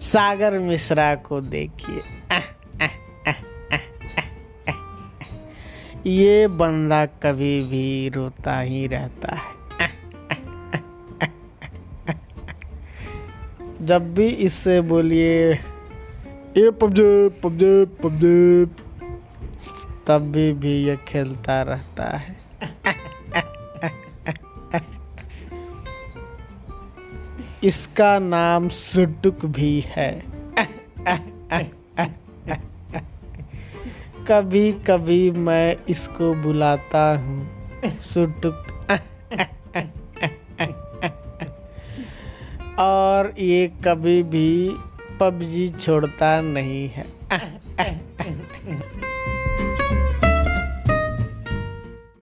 सागर मिश्रा को देखिए। ये बंदा कभी भी रोता ही रहता है। जब भी इससे बोलिए ये पबजे पबजे पबजे तब भी, भी ये खेलता रहता है। इसका नाम सुटुक भी है। कभी कभी मैं इसको बुलाता हूँ। सुटुक और ये कभी भी पबजी छोड़ता नहीं है।